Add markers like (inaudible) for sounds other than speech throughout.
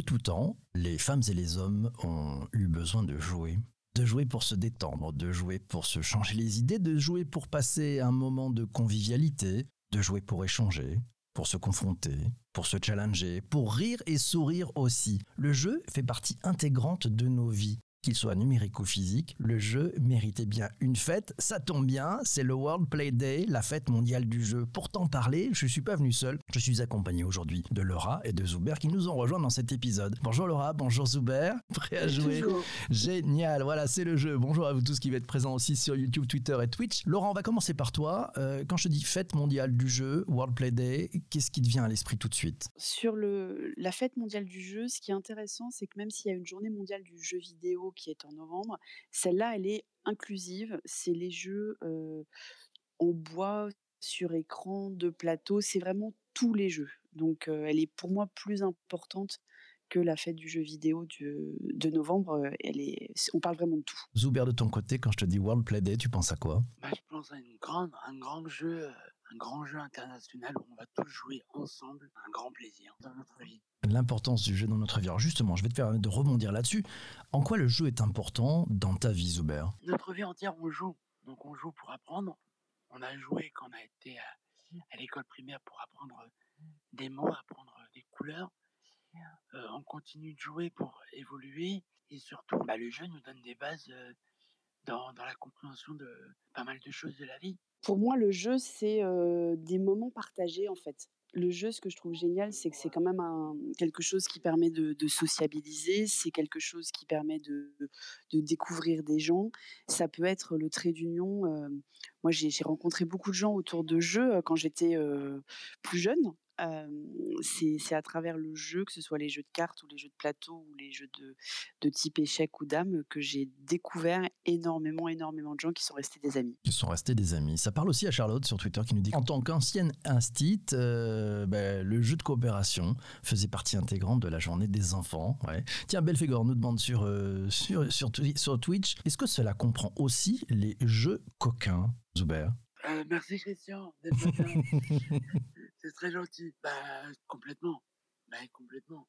De tout temps, les femmes et les hommes ont eu besoin de jouer. De jouer pour se détendre, de jouer pour se changer les idées, de jouer pour passer un moment de convivialité, de jouer pour échanger, pour se confronter, pour se challenger, pour rire et sourire aussi. Le jeu fait partie intégrante de nos vies. Qu'il soit numérique ou physique, le jeu méritait bien une fête. Ça tombe bien, c'est le World Play Day, la fête mondiale du jeu. Pour t'en parler, je ne suis pas venu seul. Je suis accompagné aujourd'hui de Laura et de Zuber qui nous ont rejoints dans cet épisode. Bonjour Laura, bonjour Zuber. Prêt à jouer? Génial, voilà, c'est le jeu. Bonjour à vous tous qui va être présents aussi sur YouTube, Twitter et Twitch. Laura, on va commencer par toi. Euh, quand je dis fête mondiale du jeu, World Play Day, qu'est-ce qui te vient à l'esprit tout de suite? Sur le, la fête mondiale du jeu, ce qui est intéressant, c'est que même s'il y a une journée mondiale du jeu vidéo qui est en novembre. Celle-là, elle est inclusive. C'est les jeux en bois, sur écran, de plateau. C'est vraiment tous les jeux. Donc, elle est pour moi plus importante que la fête du jeu vidéo de novembre. Elle est, on parle vraiment de tout. Zuber, de ton côté, quand je te dis World Play Day, tu penses à quoi? Bah, Je pense à une grande, un grand jeu un grand jeu international où on va tous jouer ensemble, un grand plaisir dans notre vie. L'importance du jeu dans notre vie. Alors justement, je vais te permettre de rebondir là-dessus. En quoi le jeu est important dans ta vie, Zuber Notre vie entière, on joue. Donc on joue pour apprendre. On a joué quand on a été à, l'école primaire pour apprendre des mots, apprendre des couleurs. Euh, on continue de jouer pour évoluer. Et surtout, bah, le jeu nous donne des bases euh, dans, la compréhension de pas mal de choses de la vie. Pour moi, le jeu, c'est des moments partagés, en fait. Le jeu, ce que je trouve génial, c'est que c'est quand même quelque chose qui permet de, sociabiliser, c'est quelque chose qui permet de, découvrir des gens. Ça peut être le trait d'union. moi, j'ai rencontré beaucoup de gens autour de jeux quand j'étais plus jeune c'est à travers le jeu, que ce soit les jeux de cartes ou les jeux de plateau ou les jeux de, de type échec ou dame, que j'ai découvert énormément, énormément de gens qui sont restés des amis. Qui sont restés des amis. Ça parle aussi à Charlotte sur Twitter qui nous dit qu'en tant qu'ancienne instit, ben, le jeu de coopération faisait partie intégrante de la journée des enfants. Ouais. Tiens, Belfegor nous demande sur, sur, sur, sur Twitch, est-ce que cela comprend aussi les jeux coquins, Zuber euh, merci Christian (laughs) c'est très gentil. Bah, complètement. Bah, complètement.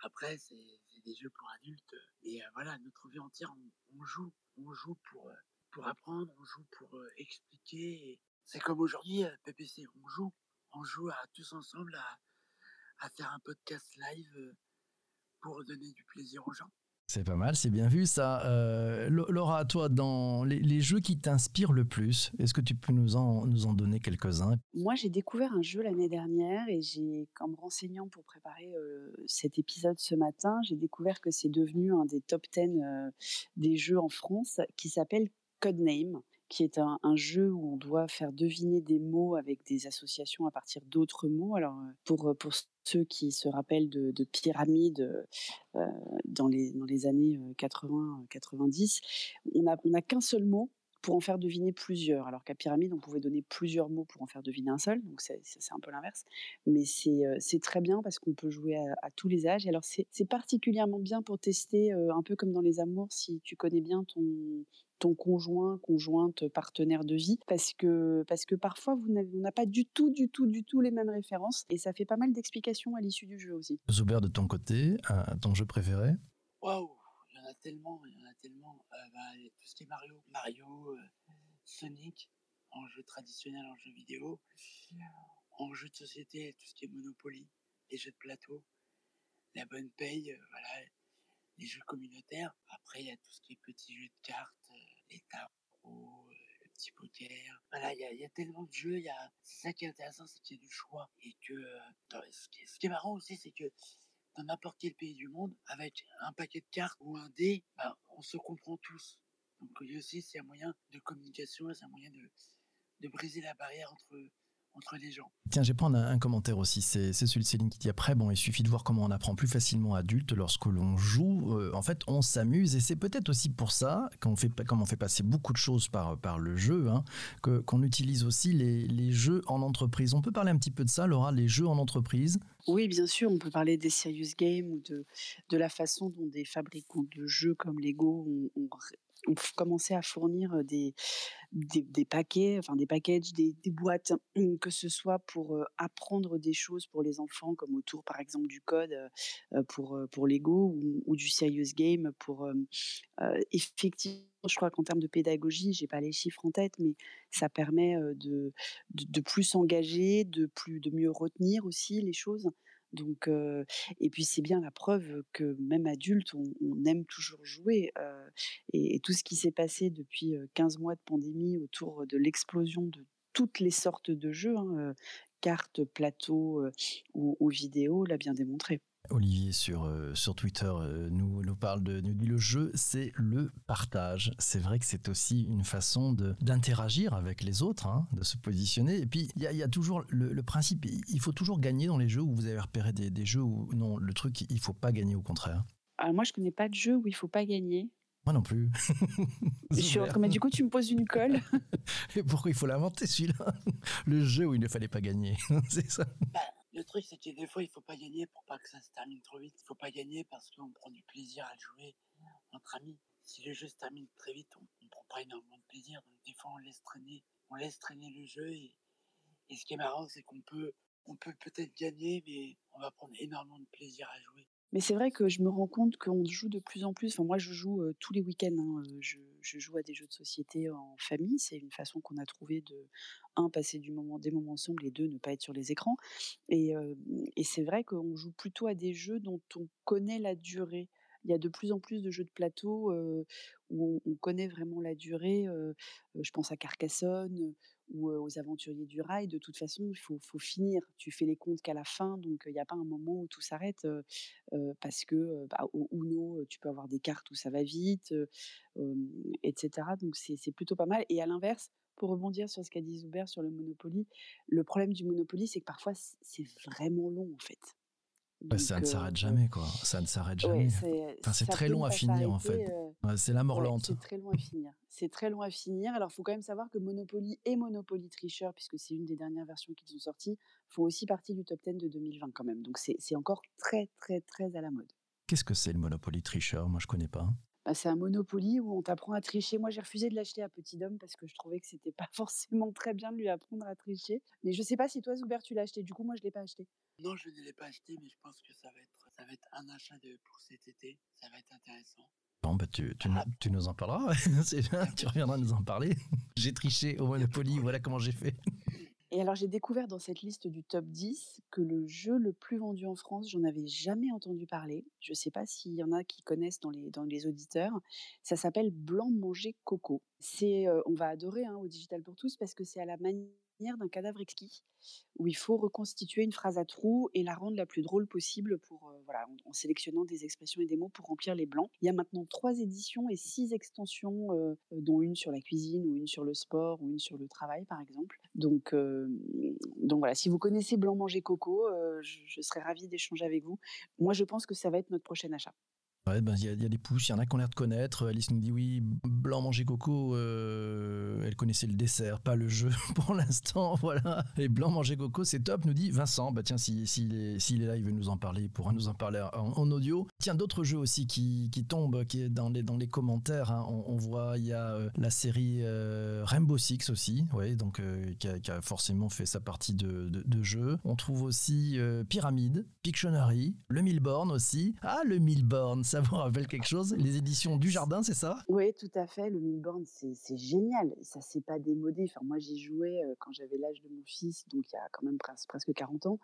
Après, c'est des jeux pour adultes. Et euh, voilà, notre vie entière, on, joue. On joue pour, euh, pour apprendre, on joue pour expliquer. C'est comme aujourd'hui, PPC, on joue. On joue à tous ensemble à, à faire un podcast live pour donner du plaisir aux gens. C'est pas mal, c'est bien vu ça. Euh, Laura, toi, dans les, jeux qui t'inspirent le plus, est-ce que tu peux nous en, nous en donner quelques-uns? Moi, j'ai découvert un jeu l'année dernière et j'ai, comme renseignant pour préparer euh, cet épisode ce matin, j'ai découvert que c'est devenu un des top 10 euh, des jeux en France qui s'appelle Codename qui est un, jeu où on doit faire deviner des mots avec des associations à partir d'autres mots. Alors, pour, pour ceux qui se rappellent de, de euh, dans, les, dans les années 80-90, on n'a on a qu'un seul mot pour en faire deviner plusieurs. Alors qu'à Pyramide, on pouvait donner plusieurs mots pour en faire deviner un seul, donc c'est un peu l'inverse. Mais c'est très bien parce qu'on peut jouer à, tous les âges. Alors c'est particulièrement bien pour tester, un peu comme dans les amours, si tu connais bien ton, ton conjoint, conjointe, partenaire de vie, parce que, parce que parfois, vous n'a pas du tout, du tout, du tout les mêmes références, et ça fait pas mal d'explications à l'issue du jeu aussi. Zuber, de ton côté, ton jeu préféré? Waouh Il y en a tellement, il y en a tellement. Euh, bah, tout ce qui est Mario, Mario, euh, Sonic, en jeu traditionnel, en jeu vidéo, en jeu de société, tout ce qui est Monopoly, les jeux de plateau, la bonne paye, euh, voilà, les jeux communautaires. Après, il y a tout ce qui est petits jeux de cartes, les tarots, le petit poker. Voilà, il y a, tellement de jeux. C'est ça qui est intéressant, c'est qu'il y a du choix. Et que euh, ce, qui est, marrant aussi, c'est que dans n'importe quel pays du monde, avec un paquet de cartes ou un dé, ben, on se comprend tous. Donc aussi, c'est un moyen de communication, c'est un moyen de, de briser la barrière entre entre les gens. Tiens, je vais prendre un, commentaire aussi. C'est celui de Céline qui dit après, bon, il suffit de voir comment on apprend plus facilement adulte lorsque l'on joue. Euh, en fait, on s'amuse et c'est peut-être aussi pour ça qu'on fait, comme on fait passer beaucoup de choses par, par le jeu, hein, qu'on utilise aussi les, les, jeux en entreprise. On peut parler un petit peu de ça, Laura, les jeux en entreprise? Oui, bien sûr. On peut parler des serious games ou de, de la façon dont des fabricants de jeux comme Lego ont on commençait à fournir des, des, paquets, enfin des packages, des, boîtes, que ce soit pour apprendre des choses pour les enfants, comme autour par exemple du code pour, pour Lego ou, du serious game pour effectivement je crois qu'en termes de pédagogie, j'ai pas les chiffres en tête, mais ça permet de, de, de plus s'engager, de de mieux retenir aussi les choses. Donc, et puis c'est bien la preuve que même adulte, on, aime toujours jouer. et, tout ce qui s'est passé depuis 15 mois de pandémie autour de l'explosion de toutes les sortes de jeux, hein, cartes, plateaux ou, ou vidéos, l'a bien démontré. Olivier sur, euh, sur Twitter euh, nous, nous parle de nous dit le jeu c'est le partage. C'est vrai que c'est aussi une façon d'interagir avec les autres, hein, de se positionner. Et puis il y, y a, toujours le, principe, il faut toujours gagner dans les jeux où vous avez repéré des, des, jeux où non, le truc il faut pas gagner au contraire. Alors moi je connais pas de jeu où il faut pas gagner. Moi non plus. (laughs) mais du coup, tu me poses une colle. (laughs) Et pourquoi il faut l'inventer celui-là? (laughs) Le jeu où il ne fallait pas gagner, c'est ça. Bah, le truc, c'est que des fois, il faut pas gagner pour pas que ça se termine trop vite. Il faut pas gagner parce qu'on prend du plaisir à le jouer entre amis. Si le jeu se termine très vite, on, ne prend pas énormément de plaisir. Donc des fois, on laisse traîner, on laisse traîner le jeu. Et, et ce qui est marrant, c'est qu'on peut, on peut peut-être gagner, mais on va prendre énormément de plaisir à jouer. Mais c'est vrai que je me rends compte qu'on joue de plus en plus. Enfin, moi, je joue tous les week-ends. Hein, je, joue à des jeux de société en famille. C'est une façon qu'on a trouvé de, un, passer du moment, des moments ensemble et deux, ne pas être sur les écrans. Et, et c'est vrai qu'on joue plutôt à des jeux dont on connaît la durée. Il y a de plus en plus de jeux de plateau où on, connaît vraiment la durée. je pense à Carcassonne ou aux aventuriers du rail. De toute façon, il faut, finir. Tu fais les comptes qu'à la fin, donc il n'y a pas un moment où tout s'arrête parce que bah, au Uno, tu peux avoir des cartes où ça va vite, etc. Donc c'est plutôt pas mal. Et à l'inverse, pour rebondir sur ce qu'a dit Zuber sur le Monopoly, le problème du Monopoly, c'est que parfois c'est vraiment long en fait. Bah, ça ne s'arrête jamais, quoi. Ça ne s'arrête jamais. c'est très long à finir, en fait. c'est la mort lente. C'est très long à finir. C'est très long à finir. Alors, il faut quand même savoir que Monopoly et Monopoly Tricheur, puisque c'est une des dernières versions qui sont sorties, font aussi partie du top 10 de 2020 quand même. Donc, c'est encore très, très, très à la mode. Qu'est-ce que c'est le Monopoly Tricheur? Moi, je connais pas. Bah, c'est un Monopoly où on t'apprend à tricher. Moi, j'ai refusé de l'acheter à Petit Homme parce que je trouvais que c'était pas (laughs) forcément très bien de lui apprendre à tricher. Mais je sais pas si toi, Zuber, tu l'as acheté. Du coup, moi, je l'ai pas acheté. Non, je ne l'ai pas acheté, mais je pense que ça va être, ça va être un achat de, pour cet été. Ça va être intéressant. Bon, bah, tu, tu, ah. tu nous en parleras. (laughs) tu reviendras nous en parler. (laughs) j'ai triché au Monopoly, voilà comment j'ai fait. Et alors, j'ai découvert dans cette liste du top 10 que le jeu le plus vendu en France, j'en avais jamais entendu parler. Je ne sais pas s'il y en a qui connaissent dans les, dans les auditeurs. Ça s'appelle Blanc Manger Coco. C'est, euh, on va adorer hein, au Digital pour tous parce que c'est à la manière d'un cadavre exquis, où il faut reconstituer une phrase à trous et la rendre la plus drôle possible pour, euh, voilà, en, sélectionnant des expressions et des mots pour remplir les blancs. Il y a maintenant trois éditions et six extensions, euh, dont une sur la cuisine ou une sur le sport ou une sur le travail, par exemple. Donc, euh, donc voilà, si vous connaissez Blanc Manger Coco, je serais ravie d'échanger avec vous. Moi, je pense que ça va être notre prochain achat. Ouais, ben, il y, a des pouces, il y en a qui ont l'air de connaître. Alice nous dit oui, blanc manger coco, euh, elle connaissait le dessert, pas le jeu (laughs) pour l'instant, voilà. Et blanc manger coco, c'est top, nous dit Vincent. Bah tiens, s'il si, est, est, là, il veut nous en parler, il pourra nous en parler en, audio. Tiens, d'autres jeux aussi qui, qui, tombent qui est dans, les, dans les commentaires. Hein. On, voit, il y a euh, la série euh, Rainbow Six aussi, ouais, donc qui a, forcément fait sa partie de, de, de jeu. On trouve aussi Pyramide, Pictionary, le Milborn aussi. Ah, le Milborn, ça rappelle quelque chose Les éditions du Jardin, c'est ça? Oui, tout à fait. Le Milborn, c'est génial. Ça s'est pas démodé. Enfin, moi, j'y jouais euh, quand j'avais l'âge de mon fils, donc il y a quand même presque 40 ans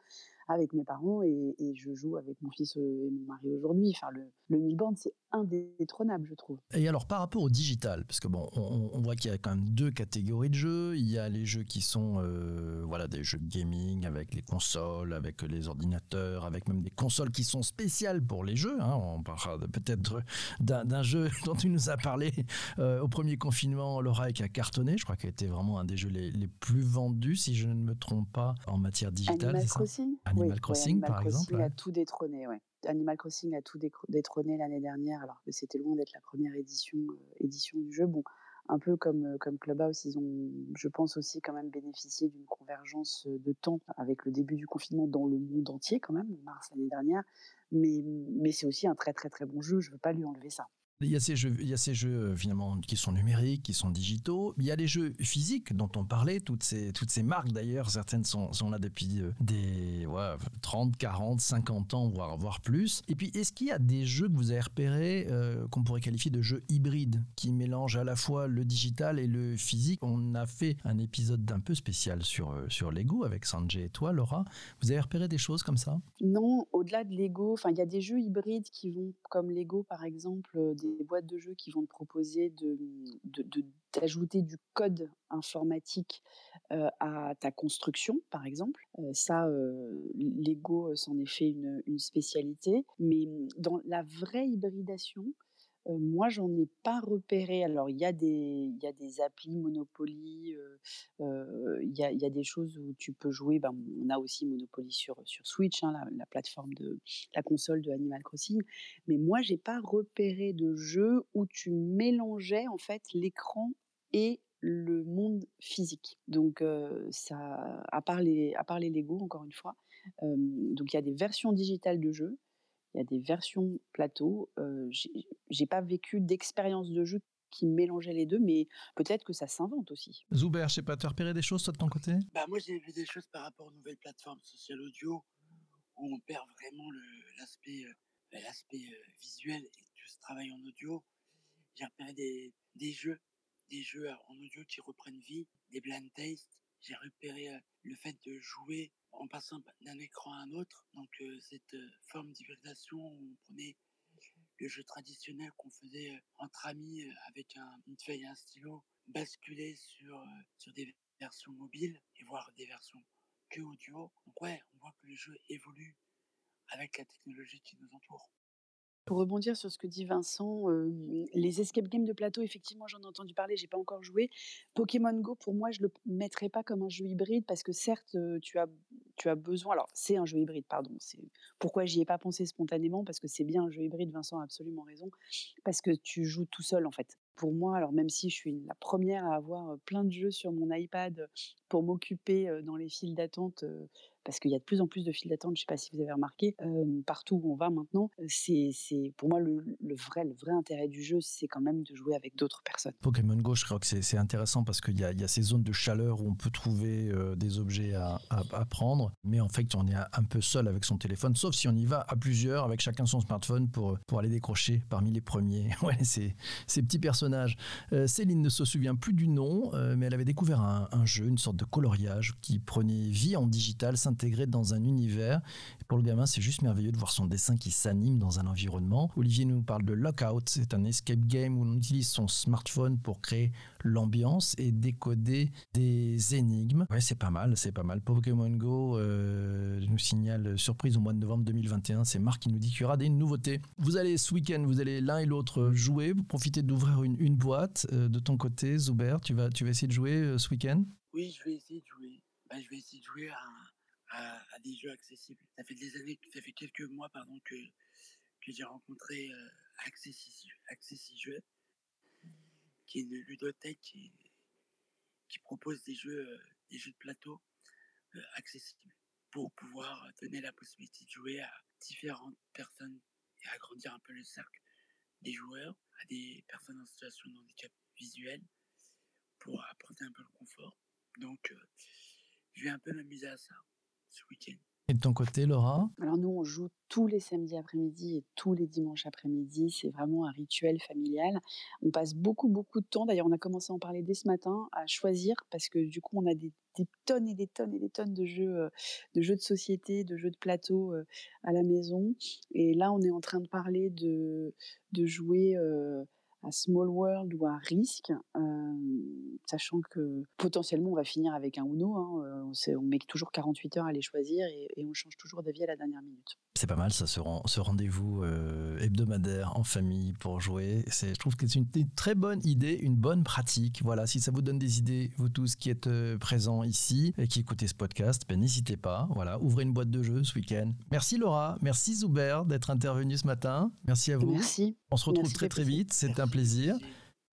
avec mes parents et, je joue avec mon fils et mon mari aujourd'hui. Enfin, le, le Milborn, c'est indétrônable, je trouve. Et alors, par rapport au digital, parce que bon, on, voit qu'il y a quand même deux catégories de jeux. Il y a les jeux qui sont, euh, voilà, des jeux de gaming avec les consoles, avec les ordinateurs, avec même des consoles qui sont spéciales pour les jeux. Hein. On parlera peut-être d'un jeu (laughs) dont tu nous as parlé euh, au premier confinement, Laura, qui a cartonné. Je crois qu'il a été vraiment un des jeux les, les, plus vendus, si je ne me trompe pas, en matière digitale. Animal Crossing Animal Crossing, par exemple. a tout détrôné, ouais. Animal Crossing a tout détrôné l'année dernière, alors que c'était loin d'être la première édition, euh, édition du jeu. Bon, un peu comme, euh, comme Clubhouse, ils ont, je pense aussi quand même bénéficié d'une convergence euh, de temps avec le début du confinement dans le monde entier quand même, mars l'année dernière. Mais, mais c'est aussi un très très très bon jeu, je ne veux pas lui enlever ça. Il y a ces jeux, il y a ces jeux finalement qui sont numériques, qui sont digitaux. Il y a les jeux physiques dont on parlait, toutes ces, toutes ces marques d'ailleurs, certaines sont, sont là depuis des ouais, 30, 40, 50 ans, voire, voire plus. Et puis, est-ce qu'il y a des jeux que vous avez repérés qu'on pourrait qualifier de jeux hybrides, qui mélangent à la fois le digital et le physique? On a fait un épisode d'un peu spécial sur, sur Lego avec Sanjay et toi, Laura. Vous avez repéré des choses comme ça? Non, au-delà de Lego, il y a des jeux hybrides qui vont, comme Lego par exemple, boîtes de jeux qui vont te proposer d'ajouter du code informatique à ta construction, par exemple. ça, Lego s'en est fait une, une, spécialité. Mais mmh, dans la vraie hybridation, moi, j'en ai pas repéré. Alors, il y a des, y a des applis Monopoly, il y, a, y, a, des choses où tu peux jouer. Ben, on a aussi Monopoly sur, sur Switch, hein, la, plateforme de la console de Animal Crossing. Mais moi, j'ai pas repéré de jeu où tu mélangeais en fait l'écran et le monde physique. Donc, ça, à part les, à part les Lego, encore une fois. donc, il y a des versions digitales de jeux il y a des versions plateau. Euh, j'ai pas vécu d'expérience de jeu qui mélangeait les deux, mais peut-être que ça s'invente aussi. Zuber, je sais pas, tu as repéré des choses toi de ton côté? Bah moi j'ai vu des choses par rapport aux nouvelles plateformes sociales audio où on perd vraiment l'aspect bah, l'aspect visuel et tout ce travail en audio. J'ai repéré des, des jeux, des jeux en audio qui reprennent vie, des blind tastes. J'ai repéré le fait de jouer en passant d'un écran à un autre. Donc cette forme d'hybridation, on prenait le jeu traditionnel qu'on faisait entre amis avec un, une feuille et un stylo, basculer sur, sur des versions mobiles et voir des versions que audio. Donc ouais, on voit que le jeu évolue avec la technologie qui nous entoure. Pour rebondir sur ce que dit Vincent, les escape games de plateau, effectivement, j'en ai entendu parler, j'ai pas encore joué. Pokémon Go, pour moi, je le mettrais pas comme un jeu hybride parce que certes, tu as, tu as besoin. Alors, c'est un jeu hybride, pardon. C'est pourquoi j'y ai pas pensé spontanément? Parce que c'est bien un jeu hybride. Vincent a absolument raison parce que tu joues tout seul en fait. Pour moi, alors même si je suis la première à avoir plein de jeux sur mon iPad pour m'occuper dans les files d'attente parce qu'il y a de plus en plus de files d'attente, je ne sais pas si vous avez remarqué, partout où on va maintenant, c'est, pour moi le, vrai, intérêt du jeu, c'est quand même de jouer avec d'autres personnes. Pokémon Go, je crois que c'est, intéressant parce qu'il y a, ces zones de chaleur où on peut trouver des objets à, prendre, mais en fait on est un peu seul avec son téléphone, sauf si on y va à plusieurs avec chacun son smartphone pour, aller décrocher parmi les premiers. (laughs) Ces petits personnages. Céline ne se souvient plus du nom, mais elle avait découvert un, un, jeu, une sorte de coloriage qui prenait vie en digital, intégré dans un univers. pour le gamin, c'est juste merveilleux de voir son dessin qui s'anime dans un environnement. Olivier nous parle de Lockout, c'est un escape game où on utilise son smartphone pour créer l'ambiance et décoder des énigmes. Ouais, c'est pas mal, c'est pas mal. Pokémon Go euh, nous signale surprise au mois de novembre 2021. C'est Marc qui nous dit qu'il y aura des nouveautés. Vous allez ce week-end, vous allez l'un et l'autre jouer. Vous profitez d'ouvrir une, boîte. Euh, de ton côté, Zuber, tu vas, tu vas essayer de jouer euh, ce week-end? Oui, je vais essayer de jouer. Bah, je vais essayer de jouer à à, des jeux accessibles. Ça fait des années, quelques mois pardon que que j'ai rencontré euh, Accessi qui est une ludothèque qui, propose des jeux euh, des jeux de plateau euh, accessibles pour pouvoir donner la possibilité de jouer à différentes personnes et agrandir un peu le cercle des joueurs, à des personnes en situation de handicap visuel pour apporter un peu le confort. Donc, je vais un peu m'amuser à ça ce week-end. Et de ton côté, Laura? Alors nous, on joue tous les samedis après-midi et tous les dimanches après-midi. C'est vraiment un rituel familial. On passe beaucoup, beaucoup de temps. D'ailleurs, on a commencé à en parler dès ce matin, à choisir, parce que du coup, on a des, tonnes et des tonnes et des tonnes de jeux, euh, de jeux de société, de jeux de plateau euh, à la maison. Et là, on est en train de parler de, de jouer... Euh, à Small World ou à Risque, euh, sachant que potentiellement on va finir avec un Uno. Hein, euh, on, met toujours 48 heures à les choisir et, on change toujours d'avis à la dernière minute. C'est pas mal ça, ce, ce rendez-vous euh, hebdomadaire en famille pour jouer. Je trouve que c'est une, très bonne idée, une bonne pratique. Voilà, si ça vous donne des idées, vous tous qui êtes présents ici et qui écoutez ce podcast, ben, n'hésitez pas. Voilà, ouvrez une boîte de jeux ce week-end. Merci Laura, merci Zuber d'être intervenu ce matin. Merci à vous. Merci. On se retrouve très très vite. C'est un plaisir.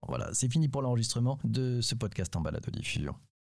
Voilà, c'est fini pour l'enregistrement de ce podcast en balade diffusion.